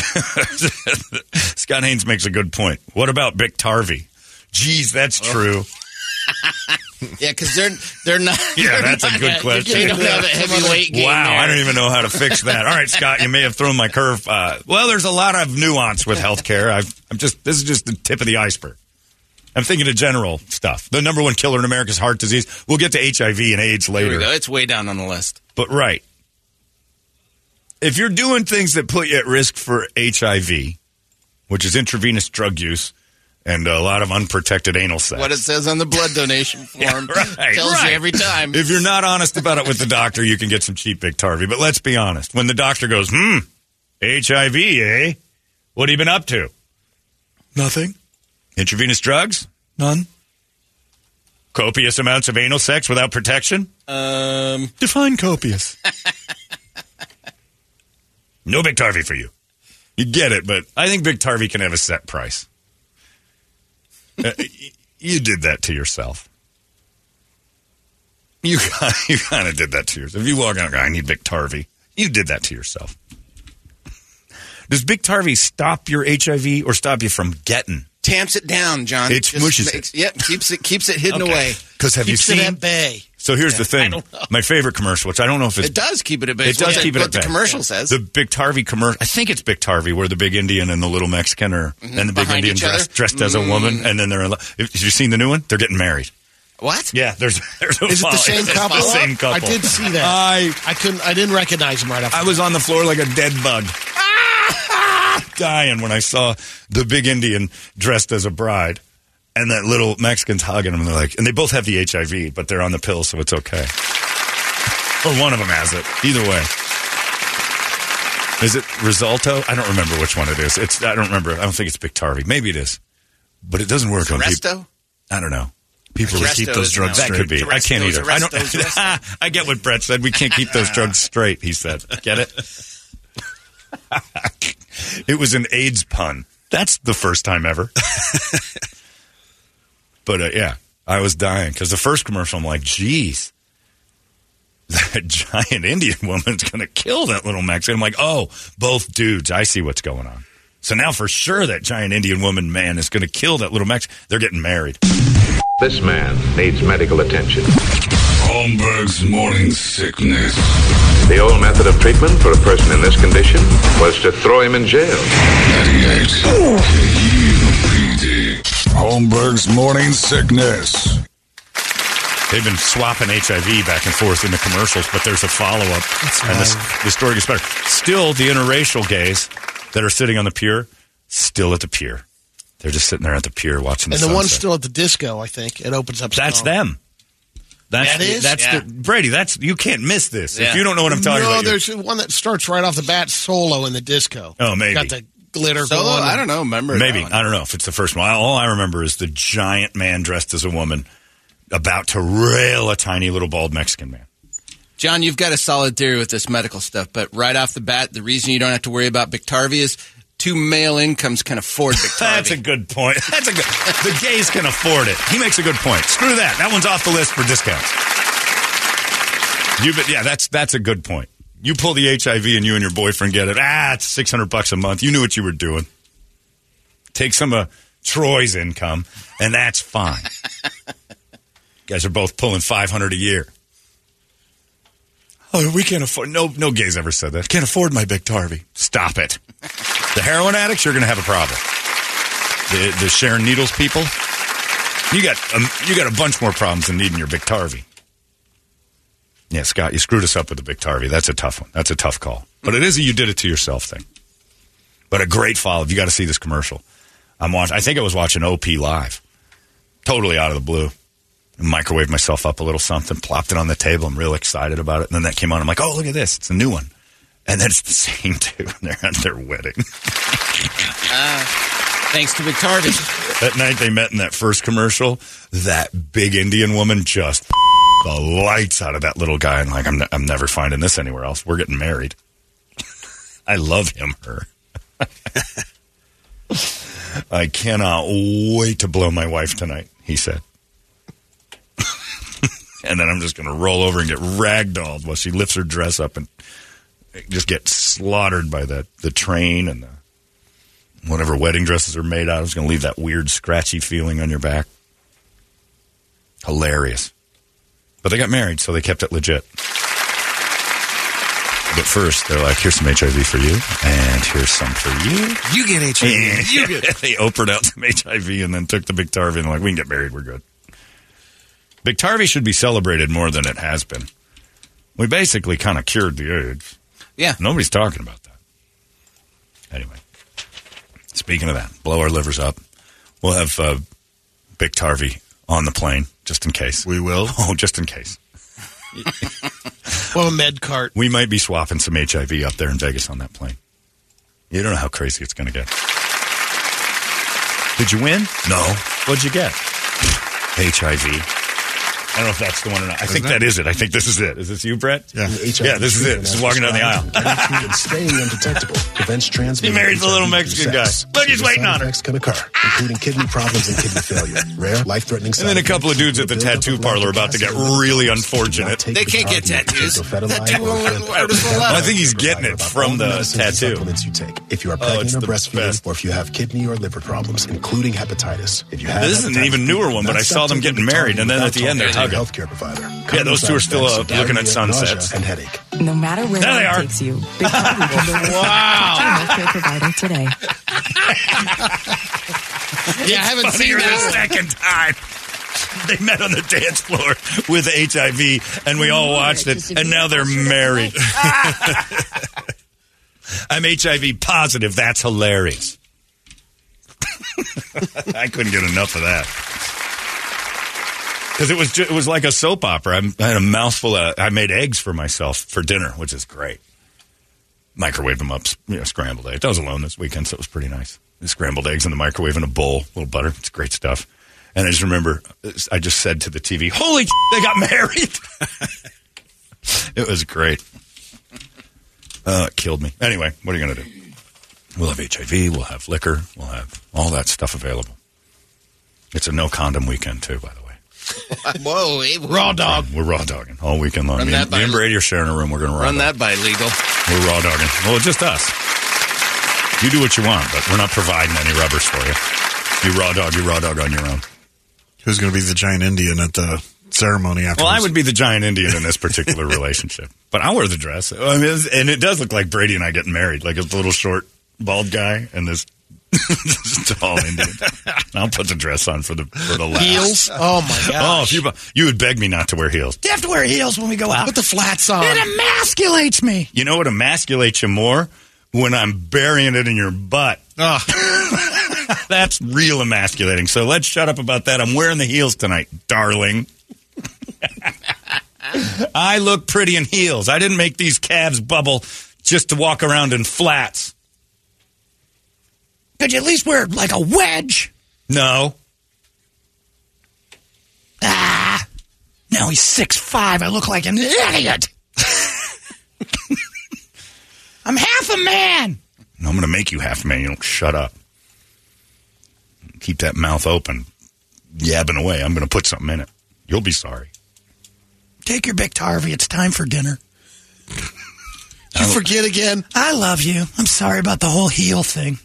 Speaker 3: Scott Haynes makes a good point. What about Biktarvy? Geez, that's
Speaker 6: Oh.
Speaker 3: true.
Speaker 6: Yeah, because they're they're not.
Speaker 3: Yeah,
Speaker 6: they're
Speaker 3: that's a
Speaker 6: not-
Speaker 3: good question.
Speaker 6: They don't have a heavyweight game.
Speaker 3: Wow,
Speaker 6: there.
Speaker 3: I don't even know how to fix that. All right, Scott, you may have thrown my curve. Uh, well, there's a lot of nuance with healthcare. I've, I'm just this is just the tip of the iceberg. I'm thinking of general stuff. The number one killer in America is heart disease. We'll get to HIV and AIDS
Speaker 6: Here we
Speaker 3: later.
Speaker 6: go. It's way down on the list.
Speaker 3: But right, if you're doing things that put you at risk for HIV, which is intravenous drug use and a lot of unprotected anal sex,
Speaker 6: What it says on the blood donation form
Speaker 3: right,
Speaker 6: tells
Speaker 3: right.
Speaker 6: you every time.
Speaker 3: If you're not honest about it with the doctor, you can get some cheap Biktarvy. But let's be honest. When the doctor goes, hmm, HIV, eh? What have you been up to? Nothing. Intravenous drugs? None. Copious amounts of anal sex without protection?
Speaker 6: Um,
Speaker 3: Define copious. no Big Victarvy for you. You get it, but I think Big Victarvy can have a set price. Uh, you did that to yourself. You kind you kind of did that to yourself. If you walk out and I need Big Victarvy, you did that to yourself. Does Big Victarvy stop your HIV or stop you from getting?
Speaker 6: tamps it down, John.
Speaker 3: It smushes it.
Speaker 6: Yep, keeps it keeps it hidden
Speaker 3: Okay.
Speaker 6: away.
Speaker 3: Because have
Speaker 5: Keeps
Speaker 3: you
Speaker 5: it
Speaker 3: seen?
Speaker 5: at bay.
Speaker 3: So here's the thing.
Speaker 5: don't know.
Speaker 3: My favorite commercial, which I don't know if it's
Speaker 6: It does keep it at bay.
Speaker 3: It does
Speaker 6: What
Speaker 3: keep
Speaker 6: the,
Speaker 3: it
Speaker 6: what
Speaker 3: at
Speaker 6: the
Speaker 3: bay.
Speaker 6: commercial says.
Speaker 3: The Biktarvy commercial. I think it's Biktarvy, where the big Indian and the little Mexican are, mm-hmm. and the big
Speaker 6: Behind
Speaker 3: Indian
Speaker 6: each other?
Speaker 3: dressed, dressed as a woman, mm. and then they're. In love. Have you seen the new one? They're getting married.
Speaker 6: what?
Speaker 3: Yeah, there's. there's a
Speaker 5: Is it the same
Speaker 3: it's
Speaker 5: couple?
Speaker 3: The same couple.
Speaker 5: I did see that.
Speaker 3: I
Speaker 5: I couldn't. I didn't recognize him right off.
Speaker 3: I was on the floor like a dead bug, ah! dying when I saw the big Indian dressed as a bride, and that little Mexican's hugging him. And they're like, and they both have the HIV, but they're on the pill, so it's okay. Or one of them has it. Either way. Is it Risalto? I don't remember which one it is. It's I don't remember. I don't think it's Biktarvy. Maybe it is, but it doesn't work on people. I don't know. People
Speaker 6: Resto
Speaker 3: keep those drugs
Speaker 6: straight.
Speaker 3: That could be. I can't either. I don't. I get what Brett said. We can't keep those drugs straight. He said. Get it? it was an AIDS pun. That's the first time ever. But uh, yeah, I was dying because the first commercial, I'm like, geez, that giant Indian woman's going to kill that little Mexican. I'm like, oh, both dudes. I see what's going on. So now for sure that giant Indian woman man is going to kill that little Mexican. They're getting married.
Speaker 8: This man needs medical attention.
Speaker 9: Holmberg's morning sickness.
Speaker 8: The old method of treatment for a person in this condition was to throw him in jail.
Speaker 9: 98. KUPD. Holmberg's morning sickness.
Speaker 3: They've been swapping HIV back and forth in the commercials, but there's a follow up, and this, the story gets better. Still, the interracial gays that are sitting on the pier, still at the pier. They're just sitting there at the pier watching the
Speaker 5: and the one's
Speaker 3: sunset.
Speaker 5: still at the disco. I think it opens up.
Speaker 3: That's
Speaker 5: strong.
Speaker 3: them. That's
Speaker 5: That
Speaker 3: the,
Speaker 5: is?
Speaker 3: that's
Speaker 6: Yeah.
Speaker 3: the Brady. That's you can't miss this.
Speaker 6: Yeah.
Speaker 3: If you don't know what I'm talking
Speaker 5: no,
Speaker 3: about, you're-
Speaker 5: there's one that starts right off the bat solo in the disco.
Speaker 3: Oh, maybe.
Speaker 5: got the glitter
Speaker 6: Solo?
Speaker 5: going.
Speaker 6: I don't know. Remember?
Speaker 3: maybe
Speaker 6: that one.
Speaker 3: I don't know if it's the first one. All I remember is the giant man dressed as a woman about to rail a tiny little bald Mexican man.
Speaker 6: John, you've got a solid theory with this medical stuff, but right off the bat, the reason you don't have to worry about Biktarvy is two male incomes can afford Biktarvy.
Speaker 3: That's a good point. That's a good. The gays can afford it. He makes a good point. Screw that. That one's off the list for discounts. You, but yeah, that's that's a good point. You pull the HIV and you and your boyfriend get it. Ah, it's 600 bucks a month. You knew what you were doing. Take some of Troy's income, and that's fine. you guys are both pulling 500 a year. Oh, we can't afford. No, no gays ever said that. Can't afford my Biktarvy. Stop it. The heroin addicts, you're going to have a problem. The the Sharon Needles people, you got um, you got a bunch more problems than needing your Biktarvy. Yeah, Scott, you screwed us up with the Biktarvy. That's a tough one. That's a tough call. But it is a you did it to yourself thing. But a great follow. You got to see this commercial. I'm watching. I think I was watching OP live. Totally out of the blue. Microwaved myself up a little something, plopped it on the table. I'm real excited about it. And then that came on. I'm like, oh, look at this. It's a new one. And then it's the same two. They're at their wedding.
Speaker 6: Uh, thanks to Biktarvy.
Speaker 3: that night they met in that first commercial, that big Indian woman just the lights out of that little guy. And like, I'm, I'm never finding this anywhere else. We're getting married. I love him, her. I cannot wait to blow my wife tonight, he said. and then I'm just going to roll over and get ragdolled while she lifts her dress up and just get slaughtered by the, the train and the whatever wedding dresses are made out of. It's going to leave that weird scratchy feeling on your back. Hilarious. But they got married, so they kept it legit. But first, they're like, here's some HIV for you, and here's some for you.
Speaker 4: You get HIV.
Speaker 3: You get they opened out some HIV and then took the Biktarvy and like, we can get married, we're good. Biktarvy should be celebrated more than it has been. We basically kind of cured the AIDS.
Speaker 6: Yeah.
Speaker 3: Nobody's talking about that. Anyway, speaking of that, blow our livers up. We'll have uh, Biktarvy on the plane just in case.
Speaker 4: We will.
Speaker 3: Oh, just in case.
Speaker 5: Well, a med cart.
Speaker 3: We might be swapping some HIV up there in Vegas on that plane. You don't know how crazy it's going to get. Did you win? No. What'd you get? HIV. I don't know if that's the one or not. I think that is it. I think this is it. Is this you, Brett?
Speaker 4: Yeah.
Speaker 3: Yeah, this is it. This is walking down the aisle.
Speaker 11: and staying undetectable prevents transmission.
Speaker 3: He married the little Mexican
Speaker 11: through sex.
Speaker 3: guy. Look, he's waiting on her.
Speaker 11: Next Effects can occur, including kidney problems and kidney failure. Rare, life-threatening.
Speaker 3: And then a couple of dudes at the tattoo parlor about to get really unfortunate.
Speaker 6: They can't get tattoos. Tattoo
Speaker 3: Well, I think he's getting it from the tattoo.
Speaker 11: Supplements you take if you are
Speaker 3: Oh,
Speaker 11: pregnant
Speaker 3: it's
Speaker 11: or
Speaker 3: the
Speaker 11: breastfeeding,
Speaker 3: best.
Speaker 11: or if you have kidney or liver problems, including hepatitis. If you have
Speaker 3: This is an even newer one, but I saw them getting married, and then at the end they're
Speaker 11: talking to
Speaker 3: hugging.
Speaker 11: your Healthcare provider.
Speaker 3: Yeah, those two are still uh, looking at
Speaker 11: side
Speaker 3: sunsets.
Speaker 11: and headache.
Speaker 12: No matter where
Speaker 3: There they
Speaker 12: life
Speaker 3: are.
Speaker 12: takes you, Biktarvy can
Speaker 5: Wow.
Speaker 12: to your healthcare provider today.
Speaker 5: Yeah, I haven't seen
Speaker 3: Funnier the
Speaker 5: that.
Speaker 3: second time. They met on the dance floor with HIV, and we all watched it, and now they're married. I'm HIV positive. That's hilarious. I couldn't get enough of that because it was ju- it was like a soap opera. I'm, I had a mouthful of. I made eggs for myself for dinner, which is great. Microwaved them up, you know, scrambled eggs. I was alone this weekend, so it was pretty nice. Scrambled eggs in the microwave in a bowl, a little butter. It's great stuff. And I just remember, I just said to the TV, "Holy, they got married!" it was great. Uh, it killed me. Anyway, what are you going to do? We'll have HIV. We'll have liquor. We'll have all that stuff available. It's a no condom weekend too, by the way.
Speaker 6: Whoa, hey,
Speaker 5: Raw dog.
Speaker 3: We're raw dogging all weekend long.
Speaker 6: Run
Speaker 3: Me, and- me and Brady are sharing a room. We're going to
Speaker 6: run that by legal.
Speaker 3: We're raw dogging. Well, it's just us. You do what you want, but we're not providing any rubbers for you. You raw dog. You raw dog on your own.
Speaker 4: Who's going to be the giant Indian at the ceremony after?
Speaker 3: Well, I would be the giant Indian in this particular relationship, but I'll wear the dress. I mean, and it does look like Brady and I getting married, like a little short, bald guy and this, this tall Indian. I'll put the dress on for the for the laugh.
Speaker 5: Heels? Oh, my gosh.
Speaker 3: Oh, if you you would beg me not to wear heels.
Speaker 7: You have to wear heels when we go out.
Speaker 5: Put the flats on.
Speaker 7: It emasculates me.
Speaker 3: You know what emasculates you more? When I'm burying it in your butt. That's real emasculating. So let's shut up about that. I'm wearing the heels tonight, darling. I look pretty in heels. I didn't make these calves bubble just to walk around in flats.
Speaker 7: Could you at least wear like a wedge?
Speaker 3: No.
Speaker 7: Ah. Now he's six five. I look like an idiot. I'm half a man.
Speaker 3: I'm going to make you half a man. You don't shut up. Keep that mouth open, yabbing away. I'm going to put something in it. You'll be sorry.
Speaker 7: Take your Biktarvy. It's time for dinner.
Speaker 5: you forget again?
Speaker 7: I love you. I'm sorry about the whole heel thing.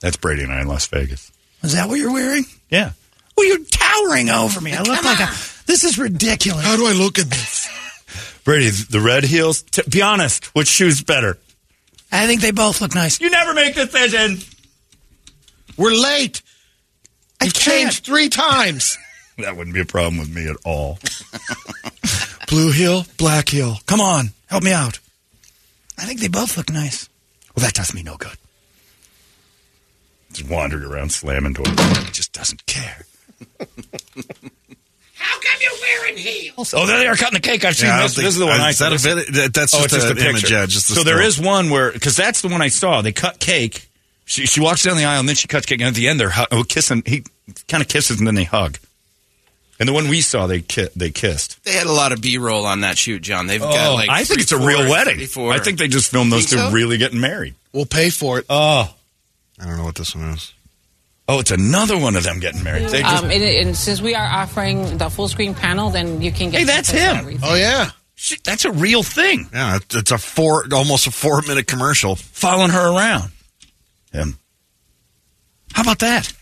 Speaker 3: That's Brady and I in Las Vegas.
Speaker 7: Is that what you're wearing?
Speaker 3: Yeah.
Speaker 7: Well, you're towering over me. I look
Speaker 5: Come
Speaker 7: like a. This is ridiculous.
Speaker 5: How do I look at this?
Speaker 3: Brady, the red heels. T- be honest, which shoe's better?
Speaker 7: I think they both look nice.
Speaker 3: You never make decisions.
Speaker 5: We're late.
Speaker 7: I
Speaker 5: You've
Speaker 7: can't.
Speaker 5: changed three times.
Speaker 3: That wouldn't be a problem with me at all.
Speaker 7: Blue heel, black heel. Come on, help me out. I think they both look nice. Well, that does me no good.
Speaker 3: Just wandered around slamming doors. He just doesn't care.
Speaker 7: How come you're wearing heels?
Speaker 3: Oh, there they are cutting the cake. I've seen
Speaker 4: Yeah, I don't
Speaker 3: this.
Speaker 4: think-
Speaker 3: this is the one I
Speaker 4: is that a vid- that- that's
Speaker 3: oh,
Speaker 4: just
Speaker 3: it's just
Speaker 4: a
Speaker 3: a picture.
Speaker 4: image, yeah, just the
Speaker 3: so there
Speaker 4: still.
Speaker 3: is one where because that's the one I saw. They cut cake. She she walks down the aisle and then she cuts cake. And at the end, they're hu- oh, kissing. He kind of kisses and then they hug. And the one we saw, they ki- they kissed.
Speaker 6: They had a lot of B roll on that shoot, John. They've got
Speaker 3: Oh,
Speaker 6: like
Speaker 3: I think
Speaker 6: three,
Speaker 3: it's a
Speaker 6: four,
Speaker 3: real wedding.
Speaker 6: three, four.
Speaker 3: I think they just filmed those two
Speaker 6: so?
Speaker 3: really getting married.
Speaker 5: We'll pay for it.
Speaker 3: Oh,
Speaker 4: I don't know what this one is.
Speaker 3: oh, it's another one of them getting married. They just,
Speaker 13: Um, and, and since we are offering the full screen panel, then you can get.
Speaker 3: Hey, that's
Speaker 13: tickets and
Speaker 3: him.
Speaker 13: everything.
Speaker 5: Oh yeah.
Speaker 3: Shit, that's a real thing.
Speaker 4: Yeah, it's- it's a four, almost a four minute commercial.
Speaker 3: Following her around. Him. How about that?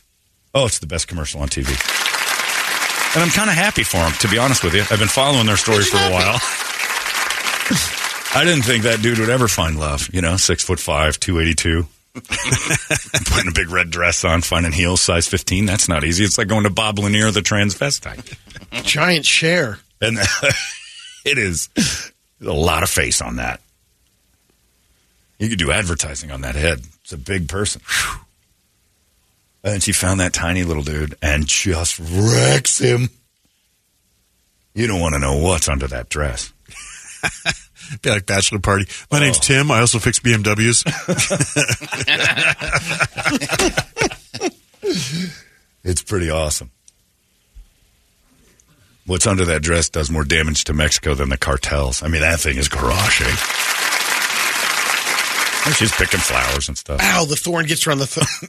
Speaker 3: Oh, it's the best commercial on TV. And I'm kind of happy for him, to be honest with you. I've been following their story for a while. I didn't think that dude would ever find love. You know, six foot five, two eighty two, putting a big red dress on, finding heels size fifteen. That's not easy. It's like going to Bob Lanier, the transvestite,
Speaker 5: Giant share.
Speaker 3: and it is a lot of face on that. You could do advertising on that head. It's a big person. Whew. And then she found that tiny little dude and just wrecks him. You don't want to know what's under that dress.
Speaker 4: Be like bachelor party. My
Speaker 3: Oh.
Speaker 4: name's Tim. I also fix BMWs.
Speaker 3: It's pretty awesome. What's under that dress does more damage to Mexico than the cartels. I mean, that thing is garaging. Eh? And she's picking flowers and stuff.
Speaker 5: Ow! The thorn gets around the th-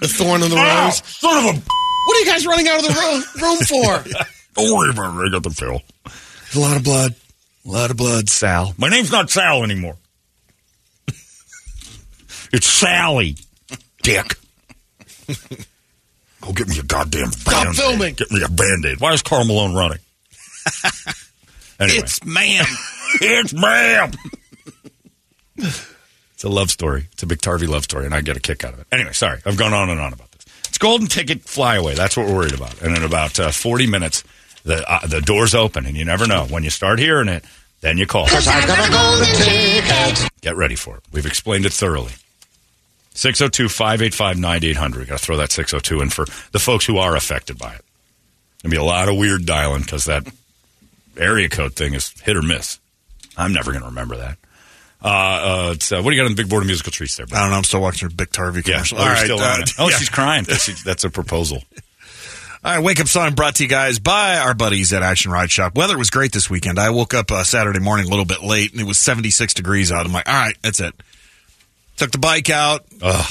Speaker 5: the thorn in the
Speaker 3: Ow!
Speaker 5: rose.
Speaker 3: Son of a!
Speaker 5: What are you guys running out of the ro- room for?
Speaker 3: Don't worry about it. I got the fill. There's a lot of blood. A lot of blood, Sal. My name's not Sal anymore. it's Sally. Dick. Go get me a goddamn band-aid.
Speaker 5: filming.
Speaker 3: Get me a band-aid. Why is Karl Malone running? anyway.
Speaker 6: It's ma'am.
Speaker 3: It's ma'am. it's a love story. It's a Biktarvy love story, and I get a kick out of it. Anyway, sorry. I've gone on and on about this. It's golden ticket flyaway. That's what we're worried about. And in about uh, 40 minutes, the uh, the doors open, and you never know. When you start hearing it, then you call. Get ready for it. We've explained it thoroughly. 602 585 9800. Got to throw that 602 in for the folks who are affected by it. There'll be a lot of weird dialing because that area code thing is hit or miss. I'm never going to remember that. Uh, uh, it's, uh, what do you got on the big board of musical treats there, bro?
Speaker 4: I don't know. I'm still watching a Biktarvy
Speaker 3: Yeah.
Speaker 4: commercial.
Speaker 3: Oh,
Speaker 4: All
Speaker 3: you're
Speaker 4: right,
Speaker 3: still
Speaker 4: uh,
Speaker 3: on it. Oh,
Speaker 4: yeah.
Speaker 3: she's crying. That's, that's a proposal.
Speaker 4: All right, wake up song brought to you guys by our buddies at Action Ride Shop. Weather was great this weekend. I woke up uh, Saturday morning a little bit late, and it was 76 degrees out. I'm like, all right, that's it. Took the bike out.
Speaker 3: Ugh.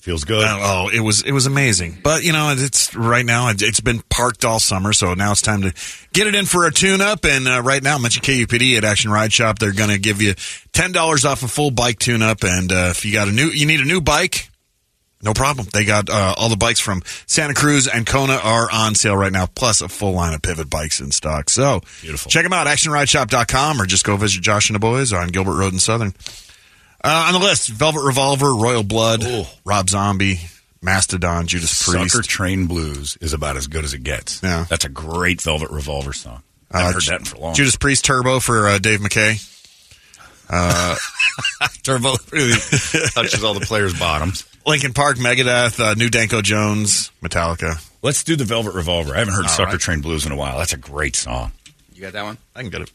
Speaker 3: Feels good.
Speaker 4: Oh, it was it was amazing. But you know, it's right now. it- It's been parked all summer, so now it's time to get it in for a tune-up. And uh, right now, mention KUPD at Action Ride Shop. They're going to give you ten dollars off a full bike tune-up. And uh, if you got a new, you need a new bike. No problem. They got uh, all the bikes from Santa Cruz and Kona are on sale right now, plus a full line of pivot bikes in stock. So
Speaker 3: Beautiful.
Speaker 4: check them out, actionrideshop.com, or just go visit Josh and the boys on Gilbert Road in Southern. Uh, on the list, Velvet Revolver, Royal Blood, Rob Zombie, Mastodon, Judas Priest.
Speaker 3: Sucker Train Blues is about as good as it gets.
Speaker 4: Yeah.
Speaker 3: That's a great Velvet Revolver song. I haven't
Speaker 4: Uh,
Speaker 3: heard that in for long.
Speaker 4: Judas Priest Turbo for uh, Dave McKay. Uh,
Speaker 3: Turbo really touches all the players' bottoms.
Speaker 4: Linkin Park, Megadeth, uh, New Danko Jones, Metallica.
Speaker 3: Let's do the Velvet Revolver. I haven't heard
Speaker 4: All
Speaker 3: Sucker
Speaker 4: right.
Speaker 3: Train Blues in a while. That's a great song.
Speaker 6: You got that one?
Speaker 4: I can get it.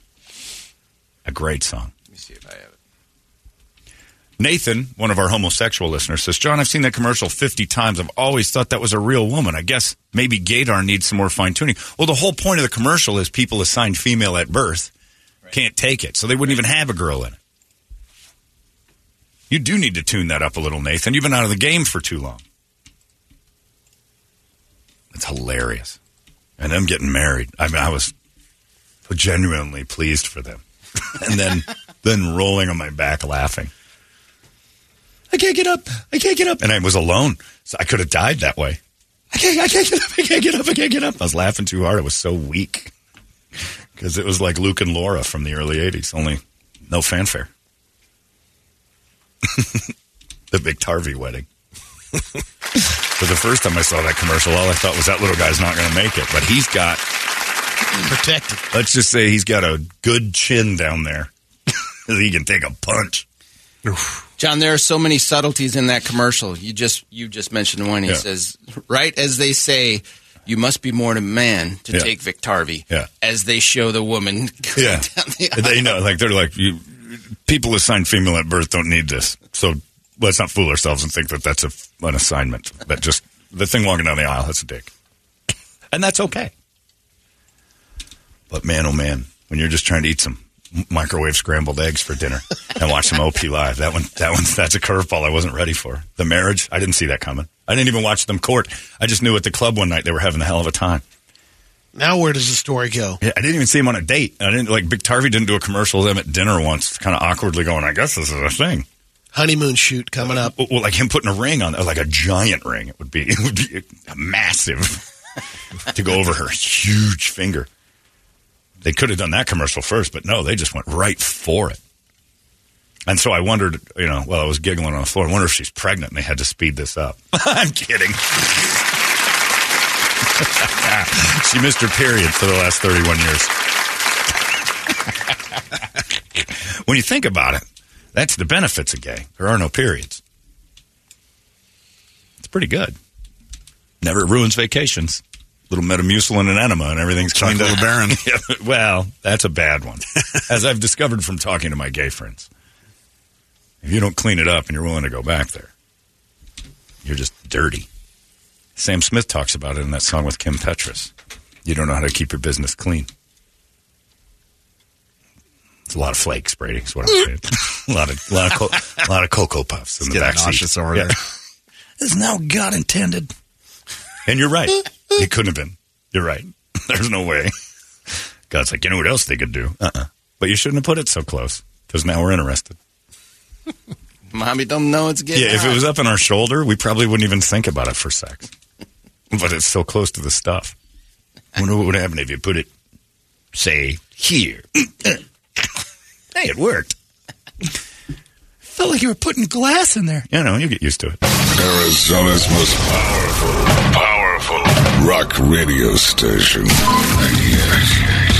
Speaker 3: A great song.
Speaker 6: Let me see if I have it.
Speaker 3: Nathan, one of our homosexual listeners, says, John, I've seen that commercial 50 times. I've always thought that was a real woman. I guess maybe Gaydar needs some more fine tuning. Well, the whole point of the commercial is people assigned female at birth can't take it, so they wouldn't even have a girl in it. You do need to tune that up a little, Nathan. You've been out of the game for too long. It's hilarious. And them getting married. I mean, I was genuinely pleased for them. and then then rolling on my back laughing. I can't get up. I can't get up. And I was alone. So I could have died that way. I can't, I can't get up. I can't get up. I can't get up. I was laughing too hard. I was so weak. Because it was like Luke and Laura from the early 80s, only no fanfare. the Biktarvy wedding. For the first time I saw that commercial, all I thought was that little guy's not going to make it. But he's got,
Speaker 5: Protected.
Speaker 3: let's just say he's got a good chin down there. he can take a punch.
Speaker 6: John, there are so many subtleties in that commercial. You just you just mentioned one. He
Speaker 3: Yeah.
Speaker 6: says, right as they say, you must be more than a man to
Speaker 3: Yeah.
Speaker 6: take Biktarvy.
Speaker 3: Yeah.
Speaker 6: As they show the woman
Speaker 3: Yeah.
Speaker 6: down the aisle.
Speaker 3: they know, like, they're like, you, people assigned female at birth don't need this. So let's not fool ourselves and think that that's a, an assignment. That just, the thing walking down the aisle, that's a dick. And that's okay. But man, oh man, when you're just trying to eat some microwave scrambled eggs for dinner and watch some OP live, that one, that one, that's a curveball I wasn't ready for. The marriage, I didn't see that coming. I didn't even watch them court. I just knew at the club one night they were having a hell of a time.
Speaker 5: Now where does the story go?
Speaker 3: Yeah, I didn't even see him on a date. I didn't like Biktarvy didn't do a commercial with them at dinner once, kind of awkwardly going. I guess this is a thing.
Speaker 5: Honeymoon shoot coming up.
Speaker 3: Well, well, like him putting a ring on, like a giant ring. It would be, it would be a massive to go over her huge finger. They could have done that commercial first, but no, they just went right for it. And so I wondered, you know, while I was giggling on the floor, I wonder if she's pregnant and they had to speed this up. I'm kidding. She missed her period for the last 31 years. when you think about it, that's the benefits of gay. There are no periods. It's pretty good. Never ruins vacations. Little Metamucil and an enema, and everything's cleaned
Speaker 4: Chocolate
Speaker 3: up.
Speaker 4: Baron.
Speaker 3: Yeah, well, that's a bad one, as I've discovered from talking to my gay friends. If you don't clean it up and you're willing to go back there, you're just dirty. Sam Smith talks about it in that song with Kim Petras. You don't know how to keep your business clean. It's a lot of flakes, Brady. Is what I'm saying. a lot of, lot of, co- a lot of cocoa puffs in the
Speaker 4: getting
Speaker 3: back seat.
Speaker 4: over there.
Speaker 7: Isn't that what God intended?
Speaker 3: And you're right. It couldn't have been. You're right. There's no way. God's like, you know what else they could do? Uh-uh. But you shouldn't have put it so close because now we're interested.
Speaker 6: Mommy don't know it's getting
Speaker 3: yeah, if it was up on our shoulder, we probably wouldn't even think about it for sex. But it's so close to the stuff. I wonder what would happen if you put it, say, here. hey, it worked.
Speaker 7: Felt like you were putting glass in there.
Speaker 3: You know, you get used to it.
Speaker 9: Arizona's most powerful, powerful rock radio station. 98